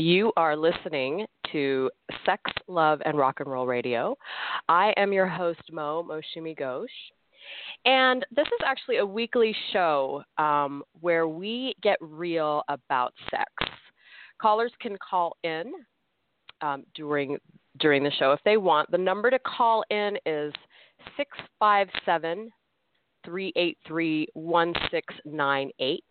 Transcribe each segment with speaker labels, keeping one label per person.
Speaker 1: You are listening to Sex, Love, and Rock and Roll Radio. I am your host, Mou Moushumi Ghose. And this is actually a weekly show um, where we get real about sex. Callers can call in um, during during the show if they want. The number to call in is 657 383 1698,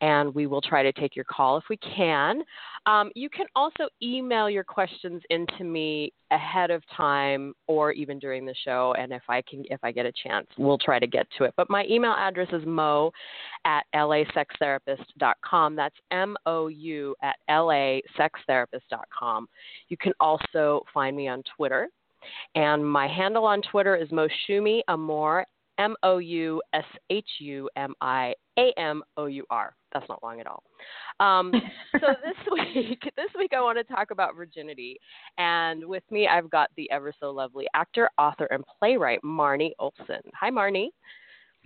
Speaker 1: and we will try to take your call if we can. Um, you can also email your questions into me ahead of time or even during the show, and if I can, if I get a chance, we'll try to get to it. But my email address is mou at lasextherapist.com. That's M O U at lasextherapist.com. You can also find me on Twitter. And my handle on Twitter is Moushumi Amour, M O U S H U M I A M O U R. That's not long at all. Um, so this week, this week I want to talk about virginity, and with me I've got the ever so lovely actor, author, and playwright Marnie Olson. Hi, Marnie.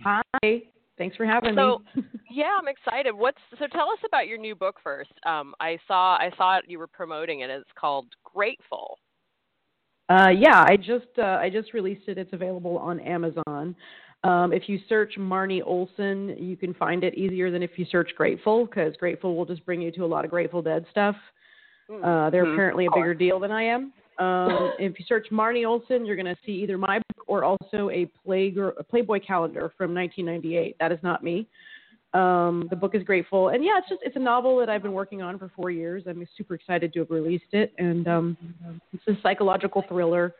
Speaker 2: Hi. Thanks for having
Speaker 1: so,
Speaker 2: me.
Speaker 1: So, yeah, I'm excited. What's so? Tell us about your new book first. Um, I saw I saw it. You were promoting it. It's called Grateful.
Speaker 2: Uh, yeah, I just uh, I just released it. It's available on Amazon. Um, if you search Marnie Olson, you can find it easier than if you search Grateful, because Grateful will just bring you to a lot of Grateful Dead stuff.
Speaker 1: Hmm.
Speaker 2: Uh, they're
Speaker 1: Mm-hmm.
Speaker 2: apparently a bigger deal than I am. Um, if you search Marnie Olson, you're going to see either my book or also a, play, a Playboy calendar from 1998. That is not me. Um, the book is Grateful, and yeah, it's just it's a novel that I've been working on for four years. I'm super excited to have released it, and um, it's a psychological thriller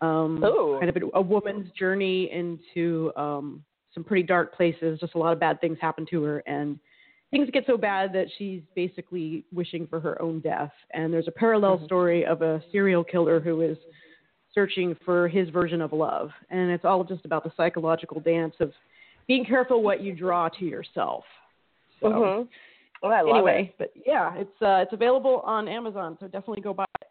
Speaker 2: um,
Speaker 1: Ooh.
Speaker 2: kind of a, a woman's journey into um, some pretty dark places. Just a lot of bad things happen to her, and things get so bad that she's basically wishing for her own death. And there's a parallel story of a serial killer who is searching for his version of love, and it's all just about the psychological dance of being careful what you draw to yourself. So
Speaker 1: Mhm. Oh, I love
Speaker 2: anyway, but yeah, it's uh, it's available on Amazon, so definitely go buy it.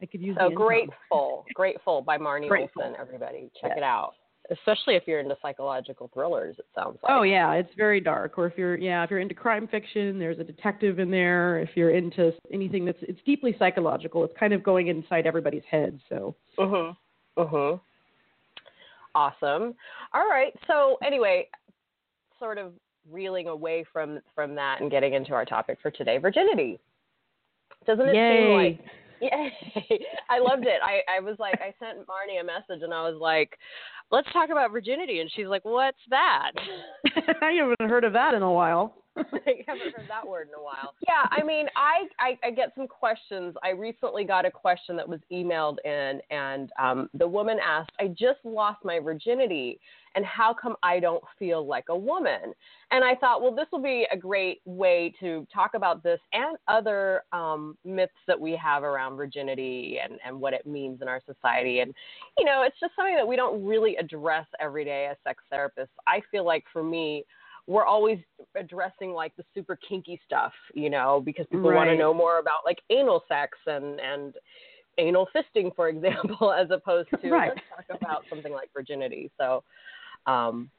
Speaker 2: I could use
Speaker 1: So grateful, grateful by Marnie
Speaker 2: Grateful.
Speaker 1: Olson. Everybody, check
Speaker 2: Yes.
Speaker 1: it out. Especially if you're into psychological thrillers, it sounds like.
Speaker 2: Oh yeah, it's very dark. Or if you're yeah, if you're into crime fiction, there's a detective in there. If you're into anything that's it's deeply psychological, it's kind of going inside everybody's head. So
Speaker 1: Mhm. Mhm. Awesome. All right. So anyway, sort of reeling away from from that and getting into our topic for today, virginity. Doesn't it seem like Yay. I loved it. I, I was like I sent Marnie a message and I was like, Let's talk about virginity and she's like, What's that?
Speaker 2: I haven't heard of that in a while.
Speaker 1: I haven't heard that word in a while. Yeah, I mean, I, I I get some questions. I recently got a question that was emailed in, and um, the woman asked, "I just lost my virginity, and how come I don't feel like a woman?" And I thought, well, this will be a great way to talk about this and other um, myths that we have around virginity and and what it means in our society. And you know, it's just something that we don't really address every day as sex therapists. I feel like for me we're always addressing like the super kinky stuff, you know, because people want to know more about like anal sex and and anal fisting, for example, as opposed to
Speaker 2: Right.
Speaker 1: let's talk about something like virginity. So, um,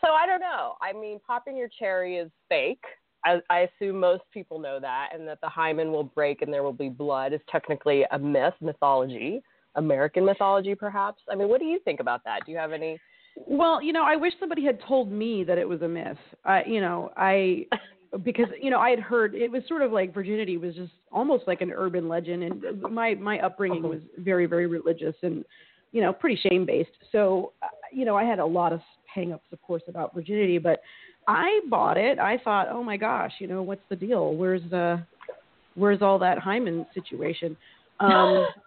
Speaker 1: so I don't know. I mean, popping your cherry is fake. I, I assume most people know that, and that the hymen will break and there will be blood is technically a myth, mythology, American mythology, perhaps. I mean, what do you think about that? Do you have any?
Speaker 2: Well, you know, I wish somebody had told me that it was a myth. I, you know, I because you know I had heard it was sort of like virginity was just almost like an urban legend, and my my upbringing was very very religious and you know pretty shame based. So uh, you know I had a lot of hang-ups, of course, about virginity, but I bought it. I thought, oh my gosh, you know, what's the deal? Where's the where's all that hymen situation? Um,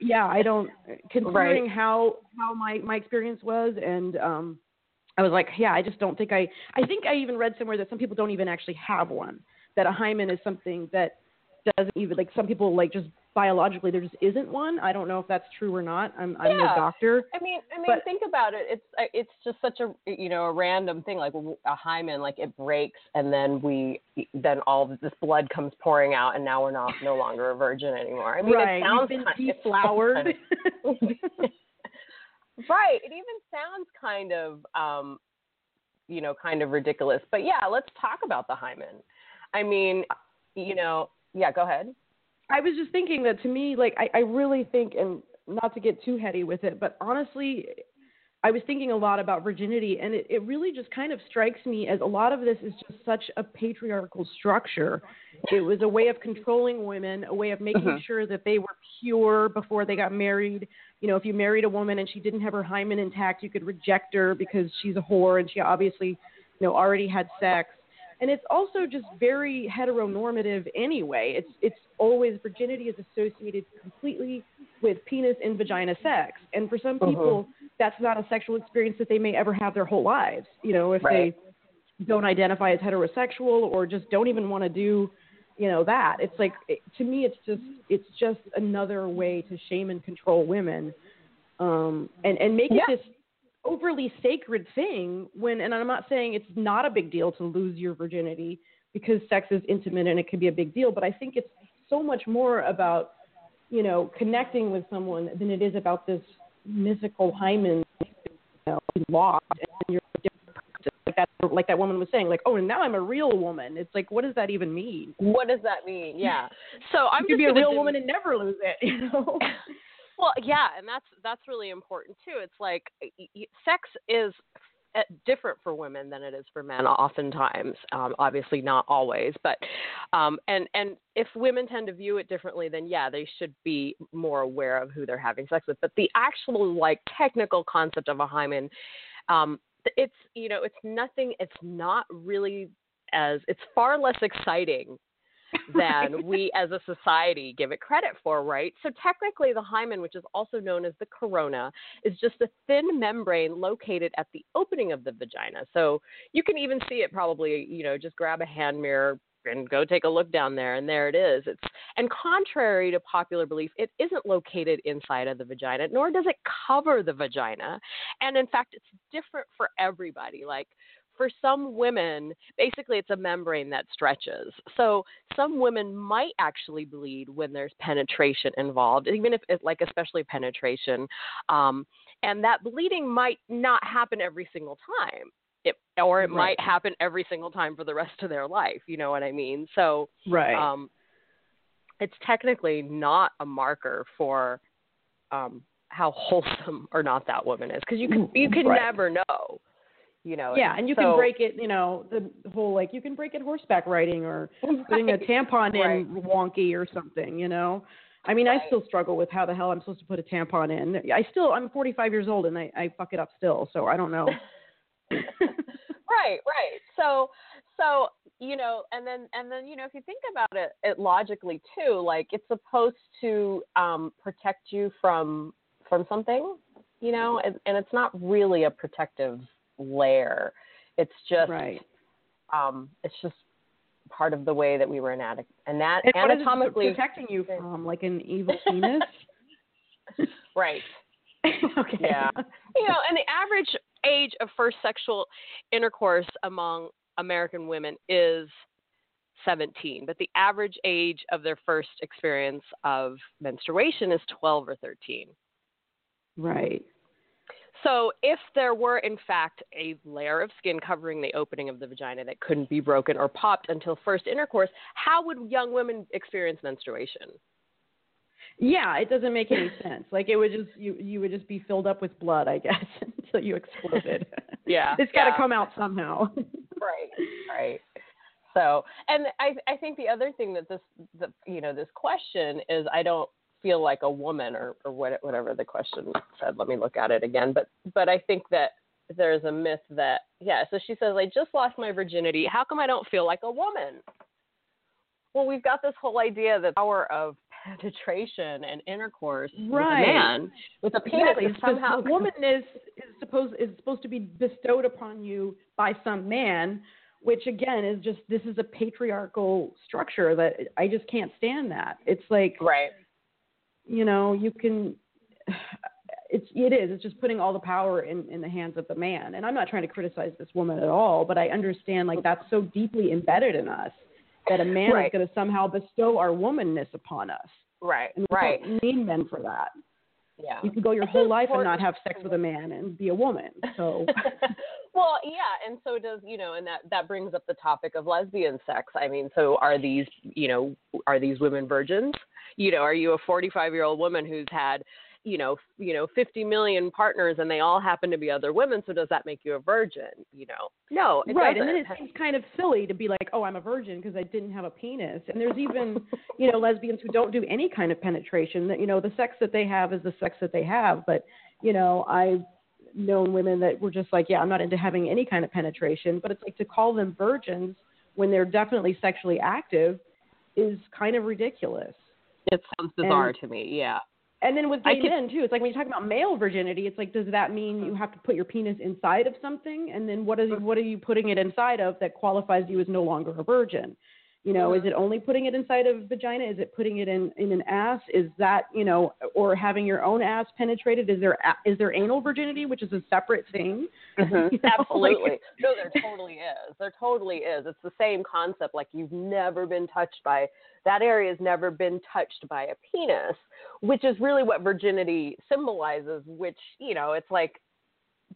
Speaker 2: yeah, I don't considering
Speaker 1: Right.
Speaker 2: how how my my experience was and um I was like, yeah, I just don't think I I think I even read somewhere that some people don't even actually have one. That a hymen is something that doesn't even like some people like just biologically there just isn't one. I don't know if that's true or not. I'm I'm no doctor.
Speaker 1: I mean, I mean,
Speaker 2: But-
Speaker 1: think about it. It's uh, it's just such a you know a random thing like a hymen, like it breaks and then we then all this blood comes pouring out and now we're not no longer a virgin anymore. I mean,
Speaker 2: right.
Speaker 1: it sounds
Speaker 2: You've been
Speaker 1: kind, it sounds
Speaker 2: deflowered.
Speaker 1: right. It even sounds kind of um, you know kind of ridiculous. But yeah, let's talk about the hymen. I mean, you know, yeah, go ahead.
Speaker 2: I was just thinking that to me, like, I, I really think, and not to get too heady with it, but honestly, I was thinking a lot about virginity, and it, it really just kind of strikes me as a lot of this is just such a patriarchal structure. It was a way of controlling women, a way of making
Speaker 1: Mhm.
Speaker 2: sure that they were pure before they got married. You know, if you married a woman and she didn't have her hymen intact, you could reject her because she's a whore and she obviously, you know, already had sex. And it's also just very heteronormative anyway. It's it's always virginity is associated completely with penis and vagina sex. And for some
Speaker 1: Mhm.
Speaker 2: people, that's not a sexual experience that they may ever have their whole lives. You know, if
Speaker 1: Right.
Speaker 2: they don't identify as heterosexual or just don't even want to do, you know, that. It's like it, to me, it's just it's just another way to shame and control women, um, and and make
Speaker 1: Yeah.
Speaker 2: it this overly sacred thing. When and I'm not saying it's not a big deal to lose your virginity because sex is intimate and it can be a big deal, but I think it's so much more about you know connecting with someone than it is about this mythical hymen you know, lost and you're different like that like that woman was saying like oh and now I'm a real woman it's like what does that even mean
Speaker 1: What does that mean? Yeah. So I'm
Speaker 2: you could be a real
Speaker 1: do-
Speaker 2: woman and never lose it you know
Speaker 1: Well, yeah, and that's that's really important too. It's like sex is uh, different for women than it is for men oftentimes um, obviously not always but um, and and if women tend to view it differently then yeah they should be more aware of who they're having sex with but the actual like technical concept of a hymen um, it's you know it's nothing it's not really as it's far less exciting than we as a society give it credit for, right? So technically, the hymen, which is also known as the corona, is just a thin membrane located at the opening of the vagina. So you can even see it probably, you know, just grab a hand mirror and go take a look down there and there it is it's and contrary to popular belief it isn't located inside of the vagina nor does it cover the vagina and in fact it's different for everybody like for some women, basically it's a membrane that stretches. So some women might actually bleed when there's penetration involved, even if it's like especially penetration. Um, and that bleeding might not happen every single time. It, or it
Speaker 2: Right.
Speaker 1: might happen every single time for the rest of their life. You know what I mean? So
Speaker 2: right
Speaker 1: um, it's technically not a marker for um, how wholesome or not that woman is because you can you can
Speaker 2: Right.
Speaker 1: never know. You know.
Speaker 2: yeah and you
Speaker 1: so-
Speaker 2: can break it you know the whole like you can break it horseback riding or putting a tampon in
Speaker 1: Right.
Speaker 2: wonky or something, you know. I mean,
Speaker 1: Right.
Speaker 2: I still struggle with how the hell I'm supposed to put a tampon in. I still, I'm 45 years old and I, I fuck it up still, so I don't know.
Speaker 1: right right so so you know and then and then you know if you think about it, it logically too like it's supposed to um protect you from from something you know and, and it's not really a protective layer it's just
Speaker 2: right.
Speaker 1: um it's just part of the way that we were anat- anat-
Speaker 2: And what is it
Speaker 1: anatomically
Speaker 2: protecting you from? Like an evil penis?
Speaker 1: right
Speaker 2: okay.
Speaker 1: Yeah. you know, and the average age of first sexual intercourse among American women is 17, but the average age of their first experience of menstruation is 12 or 13.
Speaker 2: Right.
Speaker 1: So, if there were in fact a layer of skin covering the opening of the vagina that couldn't be broken or popped until first intercourse, how would young women experience menstruation?
Speaker 2: Yeah, it doesn't make any sense. Like it would just you you would just be filled up with blood, I guess, until you exploded.
Speaker 1: Yeah,
Speaker 2: it's got to
Speaker 1: yeah.
Speaker 2: come out somehow.
Speaker 1: right right so and i i think the other thing that this the you know this question is i don't feel like a woman or or what, whatever the question said let me look at it again but but i think that there's a myth that yeah so she says i just lost my virginity how come i don't feel like a woman well we've got this whole idea that power of penetration and intercourse
Speaker 2: Right.
Speaker 1: with a man with a penis
Speaker 2: Exactly.
Speaker 1: is somehow
Speaker 2: womanness is supposed is supposed to be bestowed upon you by some man, which again is just this is a patriarchal structure that I just can't stand that. It's like
Speaker 1: right
Speaker 2: you know you can. It's it is it's just putting all the power in in the hands of the man, and I'm not trying to criticize this woman at all, but I understand like that's so deeply embedded in us that a man
Speaker 1: Right.
Speaker 2: is going to somehow bestow our womanness upon us,
Speaker 1: right
Speaker 2: and we
Speaker 1: right
Speaker 2: don't need men for that.
Speaker 1: yeah
Speaker 2: You can go your
Speaker 1: It's
Speaker 2: whole life and not have sex with a man and be a woman. So
Speaker 1: Well, yeah, and so does you know, and that that brings up the topic of lesbian sex. I mean, so are these you know are these women virgins? You know, are you a 45 year old woman who's had you know, you know, 50 million partners and they all happen to be other women. So does that make you a virgin? You know, no,
Speaker 2: right.
Speaker 1: Doesn't.
Speaker 2: And then it seems kind of silly to be like, oh, I'm a virgin because I didn't have a penis. And there's even, you know, lesbians who don't do any kind of penetration. That you know, the sex that they have is the sex that they have. But you know, I've known women that were just like, yeah, I'm not into having any kind of penetration. But it's like to call them virgins when they're definitely sexually active is kind of ridiculous.
Speaker 1: It sounds bizarre and, to me. Yeah.
Speaker 2: And then with gay men too, it's like when you talk about male virginity, it's like, does that mean you have to put your penis inside of something? And then what is mm. what are you putting it inside of that qualifies you as no longer a virgin? You know, is it only putting it inside of vagina? Is it putting it in in an ass? Is that you know, or having your own ass penetrated? Is there is there anal virginity, which is a separate thing?
Speaker 1: Mm-hmm. You know, Absolutely. Like, no, there totally is. There totally is. It's the same concept. Like you've never been touched by that area has never been touched by a penis, which is really what virginity symbolizes. Which you know, it's like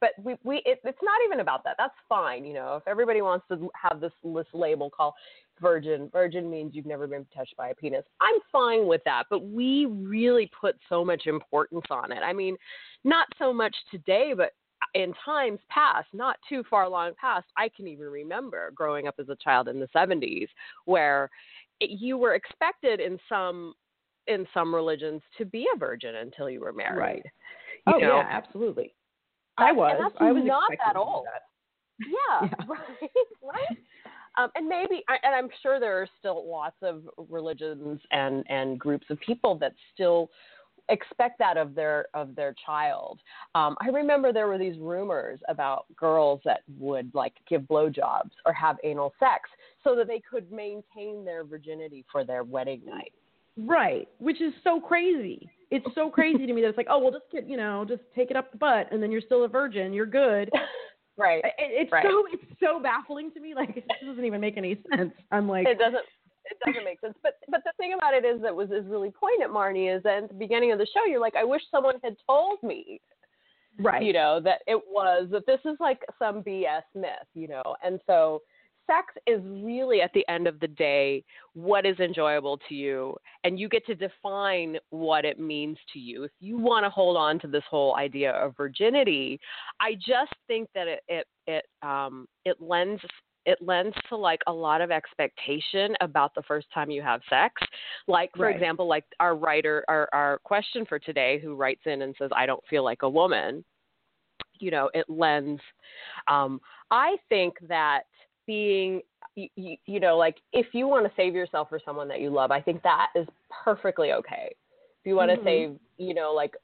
Speaker 1: but we, we it, it's not even about that. That's fine, you know. If everybody wants to have this this label called virgin, virgin means you've never been touched by a penis. I'm fine with that, but we really put so much importance on it. I mean, not so much today, but uh, in times past, not too far long past, I can even remember growing up as a child in the 70s where you were expected in some in some religions to be a virgin until you were married.
Speaker 2: Right. You oh know? yeah, absolutely. I was. I was
Speaker 1: not
Speaker 2: that
Speaker 1: old.
Speaker 2: That.
Speaker 1: Yeah, yeah, right, right. Um, and maybe, and I'm sure there are still lots of religions and and groups of people that still expect that of their of their child. Um, I remember there were these rumors about girls that would like give blowjobs or have anal sex so that they could maintain their virginity for their wedding night.
Speaker 2: Right, which is so crazy. It's so crazy to me that it's like, oh, well, just get, you know, just take it up the butt, and then you're still a virgin. You're good.
Speaker 1: right.
Speaker 2: It, it's
Speaker 1: right.
Speaker 2: so it's so baffling to me. Like it doesn't even make any sense. I'm like,
Speaker 1: it doesn't. It doesn't make sense. But but the thing about it is that was is really poignant, Marnie, is that at the beginning of the show, you're like, I wish someone had told me
Speaker 2: right
Speaker 1: you know that it was that this is like some bs myth you know and so sex is really at the end of the day what is enjoyable to you and you get to define what it means to you if you want to hold on to this whole idea of virginity i just think that it it it um it lends it lends to like a lot of expectation about the first time you have sex like for
Speaker 2: right.
Speaker 1: example like our writer our our question for today who writes in and says i don't feel like a woman you know it lends um i think that being you, you, know like if you want to save yourself for someone that you love i think that is perfectly okay if you want to mm-hmm. save you know like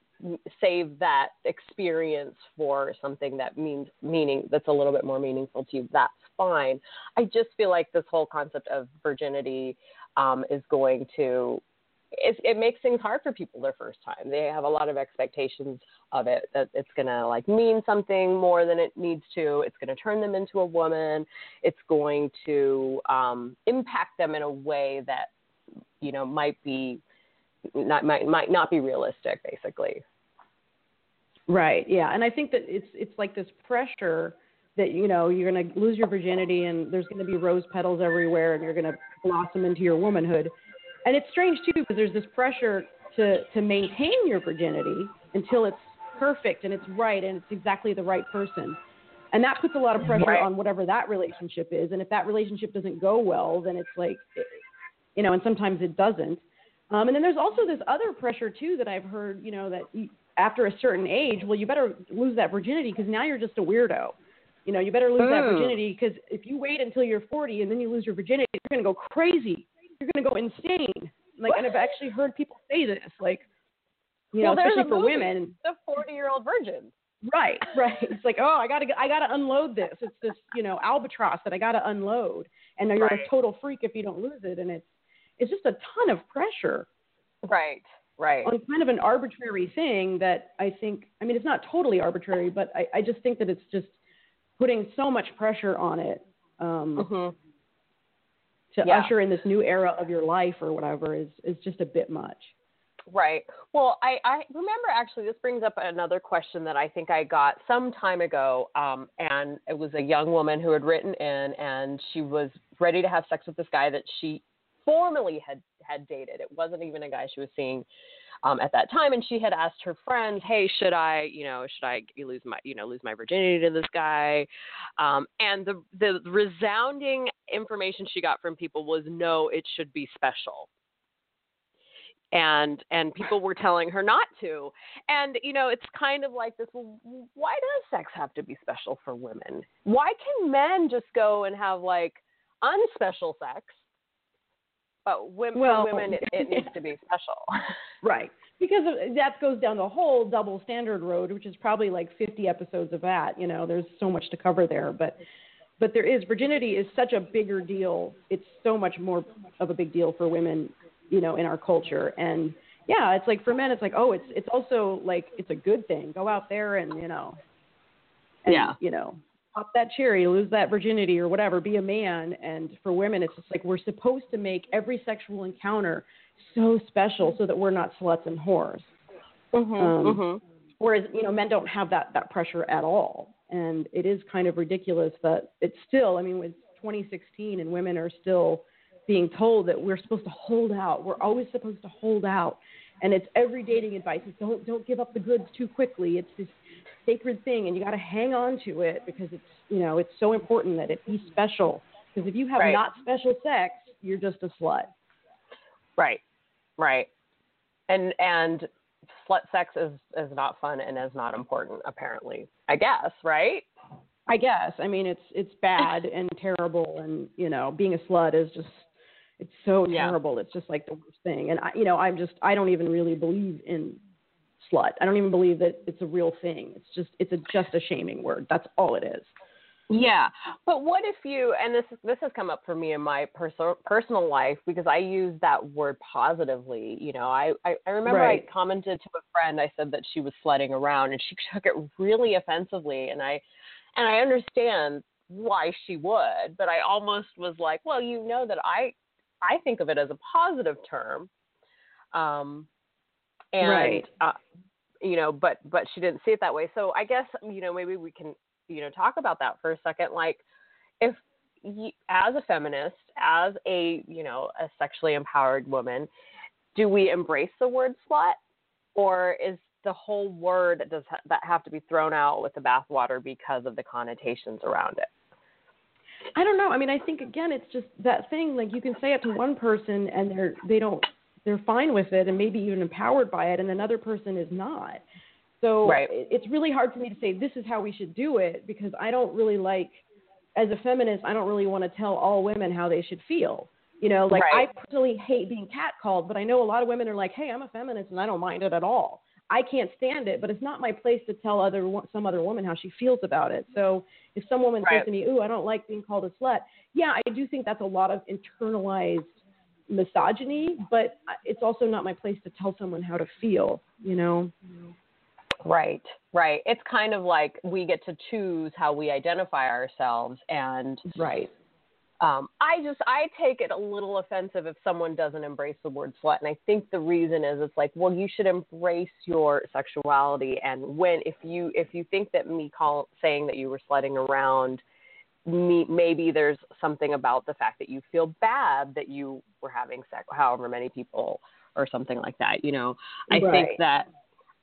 Speaker 1: save that experience for something that means meaning that's a little bit more meaningful to you that's fine i just feel like this whole concept of virginity um, is going to it, it makes things hard for people their first time. They have a lot of expectations of it that it's gonna like mean something more than it needs to. It's gonna turn them into a woman. It's going to um, impact them in a way that you know might be not might might not be realistic, basically.
Speaker 2: Right. Yeah, and I think that it's it's like this pressure that you know you're going to lose your virginity and there's going to be rose petals everywhere and you're going to blossom into your womanhood and it's strange too because there's this pressure to to maintain your virginity until it's perfect and it's right and it's exactly the right person. And that puts a lot of pressure right. on whatever that relationship is. And if that relationship doesn't go well, then it's like, you know, and sometimes it doesn't. Um, and then there's also this other pressure too that I've heard, you know, that after a certain age, well, you better lose that virginity because now you're just a weirdo. You know, you better lose that virginity because if you wait until you're 40 and then you lose your virginity, you're going to go crazy you're going to go insane. Like, and I've actually heard people say this, like, you
Speaker 1: know,
Speaker 2: especially for
Speaker 1: movie,
Speaker 2: women.
Speaker 1: The 40 year old virgin.
Speaker 2: Right, right. It's like, oh, I gotta, I gotta unload this. It's this, you know, albatross that I gotta unload, and now you're
Speaker 1: right.
Speaker 2: a total freak if you don't lose it, and it's, it's just a ton of pressure.
Speaker 1: Right, right.
Speaker 2: On kind of an arbitrary thing that I think, I mean, it's not totally arbitrary, but I, I just think that it's just putting so much pressure on it. Um,
Speaker 1: mm-hmm
Speaker 2: to
Speaker 1: yeah.
Speaker 2: usher in this new era of your life or whatever is is just a bit much.
Speaker 1: Right. Well, I, I remember actually this brings up another question that I think I got some time ago. Um, and it was a young woman who had written in and she was ready to have sex with this guy that she formally had had dated. It wasn't even a guy she was seeing um, at that time, and she had asked her friends, "Hey, should I, you know, should I lose my, you know, lose my virginity to this guy?" Um, and the the resounding information she got from people was, "No, it should be special." and and people were telling her not to and you know it's kind of like this well, why does sex have to be special for women why can men just go and have like unspecial sex but women,
Speaker 2: well,
Speaker 1: for women, it, it needs to be special.
Speaker 2: right. Because that goes down the whole double standard road, which is probably like 50 episodes of that. You know, there's so much to cover there. But but there is virginity is such a bigger deal. It's so much more of a big deal for women, you know, in our culture. And yeah, it's like for men, it's like oh, it's it's also like it's a good thing. Go out there and you know, and,
Speaker 1: yeah,
Speaker 2: you know, pop that cherry, lose that virginity or whatever, be a man. And for women, it's just like we're supposed to make every sexual encounter so special so that we're not sluts and whores.
Speaker 1: Mm-hmm, um, mm-hmm.
Speaker 2: Whereas, you know, men don't have that, that pressure at all. And it is kind of ridiculous that it's still, I mean, it's 2016 and women are still being told that we're supposed to hold out. We're always supposed to hold out. And it's every dating advice. Is don't don't give up the goods too quickly. It's this sacred thing and you got to hang on to it because it's you know it's so important that it be special. Because if you have
Speaker 1: right.
Speaker 2: not special sex you're just a slut.
Speaker 1: Right. Right. And and slut sex is is not fun and is not important apparently. I guess right?
Speaker 2: I guess. I mean it's it's bad and terrible and you know being a slut is just it's so
Speaker 1: yeah.
Speaker 2: terrible it's just like the worst thing and i you know i'm just i don't even really believe in slut. I don't even believe that it's a real thing. It's just it's a, just a shaming word. That's all it is.
Speaker 1: Yeah, but what if you and this this has come up for me in my personal personal life because I use that word positively. You know, I I, I remember
Speaker 2: right.
Speaker 1: I commented to a friend. I said that she was sledding around, and she took it really offensively. And I and I understand why she would, but I almost was like, well, you know that I I think of it as a positive term. Um, and
Speaker 2: right.
Speaker 1: uh, you know, but but she didn't see it that way. So I guess you know maybe we can you know talk about that for a second. Like if you, as a feminist, as a you know a sexually empowered woman, do we embrace the word slut, or is the whole word does that have to be thrown out with the bathwater because of the connotations around it?
Speaker 2: I don't know. I mean, I think again, it's just that thing. Like you can say it to one person, and they're they don't they're fine with it and maybe even empowered by it, and another person is not. So
Speaker 1: right.
Speaker 2: it's really hard for me to say this is how we should do it because I don't really like, as a feminist, I don't really want to tell all women how they should feel. You know, like
Speaker 1: right.
Speaker 2: I personally hate being catcalled, but I know a lot of women are like, "Hey, I'm a feminist and I don't mind it at all." I can't stand it, but it's not my place to tell other some other woman how she feels about it. So if some woman
Speaker 1: right.
Speaker 2: says to me, "Ooh, I don't like being called a slut," yeah, I do think that's a lot of internalized misogyny, but it's also not my place to tell someone how to feel, you know?
Speaker 1: Right, right. It's kind of like we get to choose how we identify ourselves and
Speaker 2: right.
Speaker 1: Um, I just I take it a little offensive if someone doesn't embrace the word slut, and I think the reason is it's like, well, you should embrace your sexuality, and when if you if you think that me call saying that you were slutting around me, maybe there's something about the fact that you feel bad that you were having sex, however many people, or something like that. You know, I
Speaker 2: right.
Speaker 1: think that,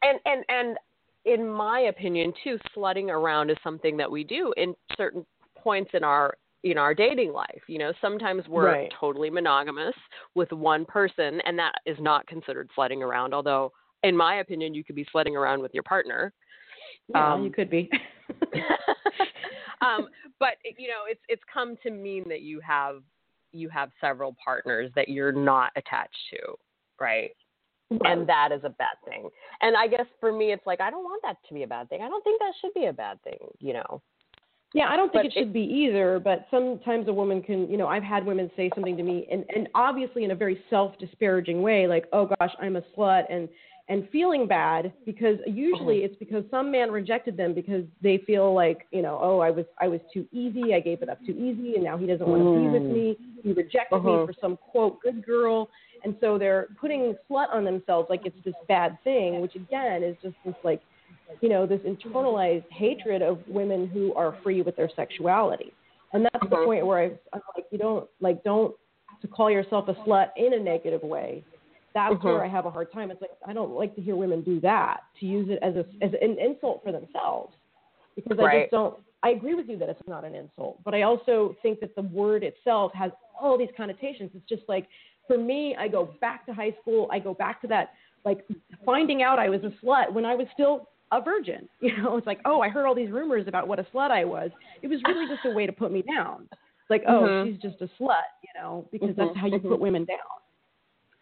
Speaker 1: and and and in my opinion too, slutting around is something that we do in certain points in our in our dating life. You know, sometimes we're
Speaker 2: right.
Speaker 1: totally monogamous with one person, and that is not considered sledding around. Although, in my opinion, you could be sledding around with your partner.
Speaker 2: Yeah,
Speaker 1: um,
Speaker 2: you could be.
Speaker 1: um, but you know, it's it's come to mean that you have you have several partners that you're not attached to, right? And that is a bad thing. And I guess for me, it's like I don't want that to be a bad thing. I don't think that should be a bad thing, you know.
Speaker 2: Yeah, I don't think
Speaker 1: but
Speaker 2: it should it, be either, but sometimes a woman can, you know, I've had women say something to me and, and obviously in a very self disparaging way, like, oh gosh, I'm a slut and and feeling bad because usually
Speaker 1: mm-hmm.
Speaker 2: it's because some man rejected them because they feel like you know oh I was I was too easy I gave it up too easy and now he doesn't want to be with
Speaker 1: mm.
Speaker 2: me he rejected
Speaker 1: uh-huh.
Speaker 2: me for some quote good girl And so they're putting slut on themselves like it's this bad thing, which again is just this like, you know, this internalized hatred of women who are free with their sexuality. And that's mm-hmm. the point where I, I'm like, you don't like don't to call yourself a slut in a negative way. That's mm-hmm. where I have a hard time. It's like I don't like to hear women do that to use it as a as an insult for themselves because right. I just don't. I agree with you that it's not an insult, but I also think that the word itself has all these connotations. It's just like for me, I go back to high school. I go back to that like finding out I was a slut when I was still a virgin. You know, it's like, oh, I heard all these rumors about what a slut I was. It was really just a way to put me down. It's like, oh, mm-hmm. she's just a slut, you know, because mm-hmm. that's how you mm-hmm. put women down.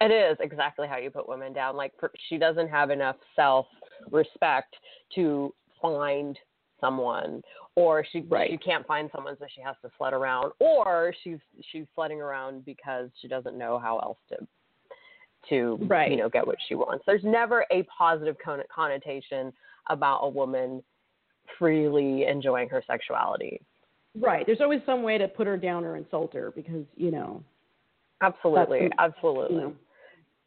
Speaker 1: It is exactly how you put women down. Like for, she doesn't have enough self respect to find someone or she right. she can't find someone so she has to slut around or she's she's slutting around because she doesn't know how else to to right. you know get what she wants there's never a positive connotation about a woman freely enjoying her sexuality
Speaker 2: right there's always some way to put her down or insult her because you know
Speaker 1: absolutely absolutely you know,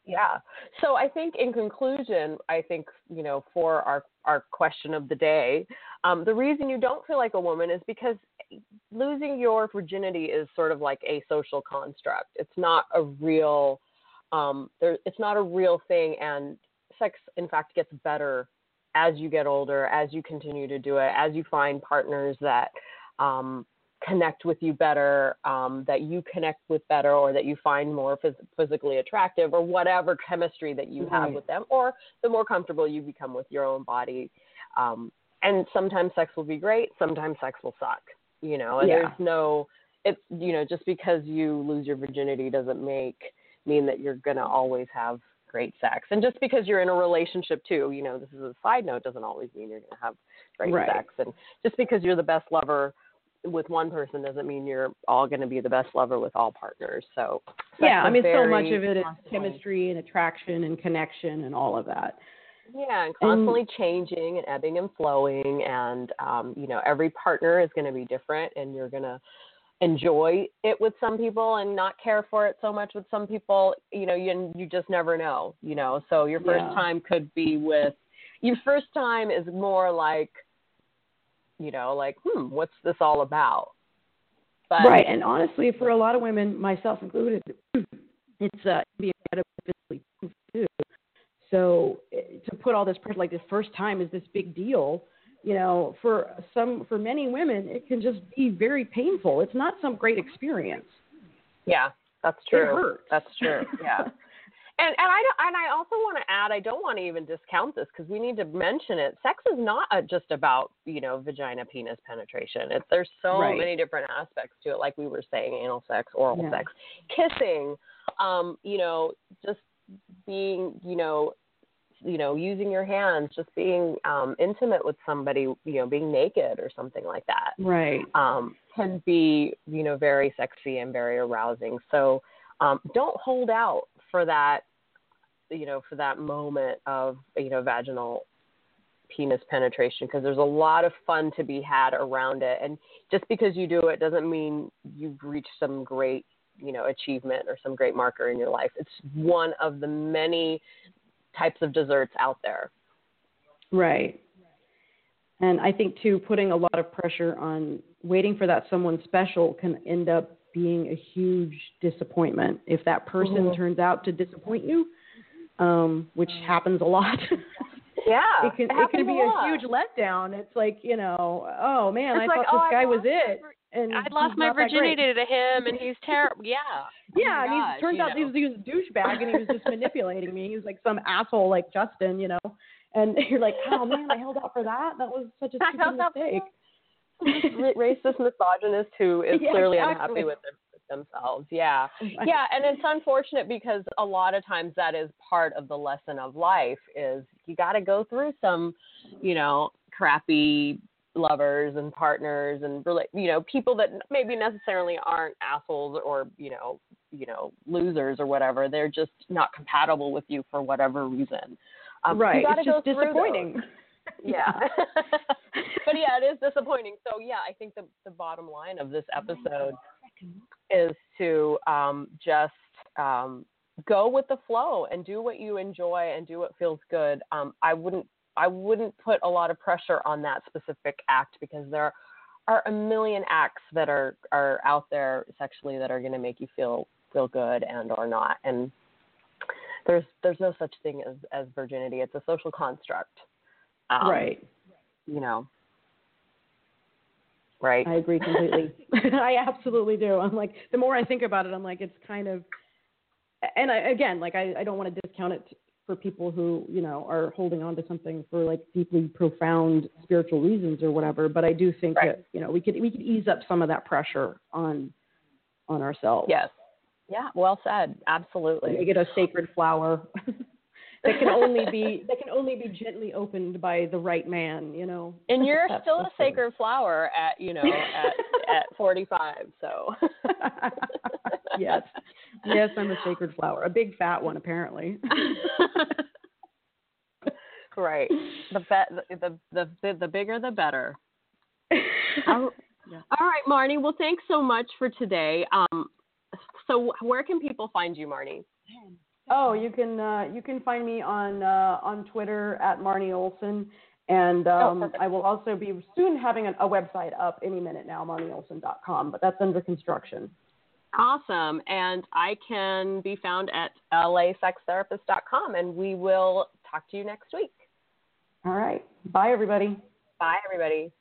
Speaker 1: yeah. So I think in conclusion, I think, you know, for our, our question of the day, um, the reason you don't feel like a woman is because losing your virginity is sort of like a social construct. It's not a real, um, there, it's not a real thing. And sex, in fact, gets better as you get older, as you continue to do it, as you find partners that, um, connect with you better, um, that you connect with better, or that you find more phys- physically attractive, or whatever chemistry that you have with them, or the more comfortable you become with your own body. Um, and sometimes sex will be great, sometimes sex will suck. You know, and yeah. there's no, it's you know, just because you lose your virginity doesn't make mean that you're gonna always have great sex. And just because you're in a relationship too, you know, this is a side note, doesn't always mean you're gonna have great right. sex. And just because you're the best lover with one person doesn't mean you're all going to be the best lover with all partners. So
Speaker 2: yeah, I mean, so much of it is chemistry and attraction and connection and all of that.
Speaker 1: Yeah, and constantly and, changing and ebbing and flowing, and um, you know, every partner is going to be different, and you're going to enjoy it with some people and not care for it so much with some people. You know, you you just never know. You know, so your first yeah. time could be with your first time is more like you know, like, hmm, what's this all about?
Speaker 2: But, right, and honestly, for a lot of women, myself included, it's uh, be incredibly too. So eh, to put all this pressure, like this first time, is this big deal. You know, for some, for many women, it can just be very painful. It's not some great experience.
Speaker 1: Yeah, that's true.
Speaker 2: It hurts.
Speaker 1: That's true. Yeah. And and I don't, and I also want to add I don't want to even discount this because we need to mention it. Sex is not a, just about you know vagina penis penetration. It's there's so right. many different aspects to it. Like we were saying, anal sex, oral yeah. sex, kissing, um, you know, just being you know you know using your hands just being um intimate with somebody you know being naked or something like that
Speaker 2: right.
Speaker 1: um can be you know very sexy and very arousing. So um don't hold out for that you know for that moment of you know vaginal penis penetration because there's a lot of fun to be had around it. And just because you do it doesn't mean you've reached some great you know achievement or some great marker in your life. It's one of the many types of desserts out there
Speaker 2: right and i think too putting a lot of pressure on waiting for that someone special can end up being a huge disappointment if that person mm-hmm. turns out to disappoint you, um, which happens a lot.
Speaker 1: yeah,
Speaker 2: it can it, it can be a, a, huge letdown. It's like you know, oh man, it's I like, thought oh, this guy was it. And
Speaker 1: I lost my virginity to him, and he's terrible. Yeah.
Speaker 2: Yeah, oh and he turns out know. he was, he was a douchebag, and he was just manipulating me. He was like some asshole, like Justin, you know. And you're like, oh man, I held out for that. That was such a stupid mistake
Speaker 1: racist misogynist who is yeah, clearly exactly. unhappy with themselves. Yeah. Yeah, and it's unfortunate because a lot of times that is part of the lesson of life is you got to go through some, you know, crappy lovers and partners and you know people that maybe necessarily aren't assholes or you know you know losers or whatever they're just not compatible with you for whatever reason
Speaker 2: um, right it's just disappointing
Speaker 1: yeah. but yeah, it is disappointing. So yeah, I think the the bottom line of this episode is to um, just um, go with the flow and do what you enjoy and do what feels good. Um, I wouldn't I wouldn't put a lot of pressure on that specific act because there are a million acts that are are out there sexually that are going to make you feel feel good and or not. And there's there's no such thing as as virginity. It's a social construct.
Speaker 2: Um, right.
Speaker 1: you know. Right?
Speaker 2: I agree completely. I absolutely do. I'm like the more i think about it i'm like it's kind of and I, again like i i don't want to discount it for people who you know are holding on to something for like deeply profound spiritual reasons or whatever. But i do think right. that you know we could we could ease up some of that pressure on on ourselves.
Speaker 1: Yes. Yeah. Well said. Absolutely.
Speaker 2: Make it a sacred flower that can only be that can only be gently opened by the right man you know?
Speaker 1: And you're still a sacred flower at you know at at 45 so.
Speaker 2: Yes. Yes i'm a sacred flower a big fat one apparently.
Speaker 1: Right. The, be- the the the the bigger the better. Yeah. all right marnie well thanks so much for today. Um so where can people find you marnie
Speaker 2: Oh, you can uh, you can find me on uh, on Twitter at Marnie Olson, and oh, um, oh, I will also be soon having a website up any minute now, marnieolson.com, but that's under construction.
Speaker 1: Awesome, and I can be found at lasextherapist.com, and we will talk to you next week.
Speaker 2: All right, bye everybody.
Speaker 1: Bye everybody.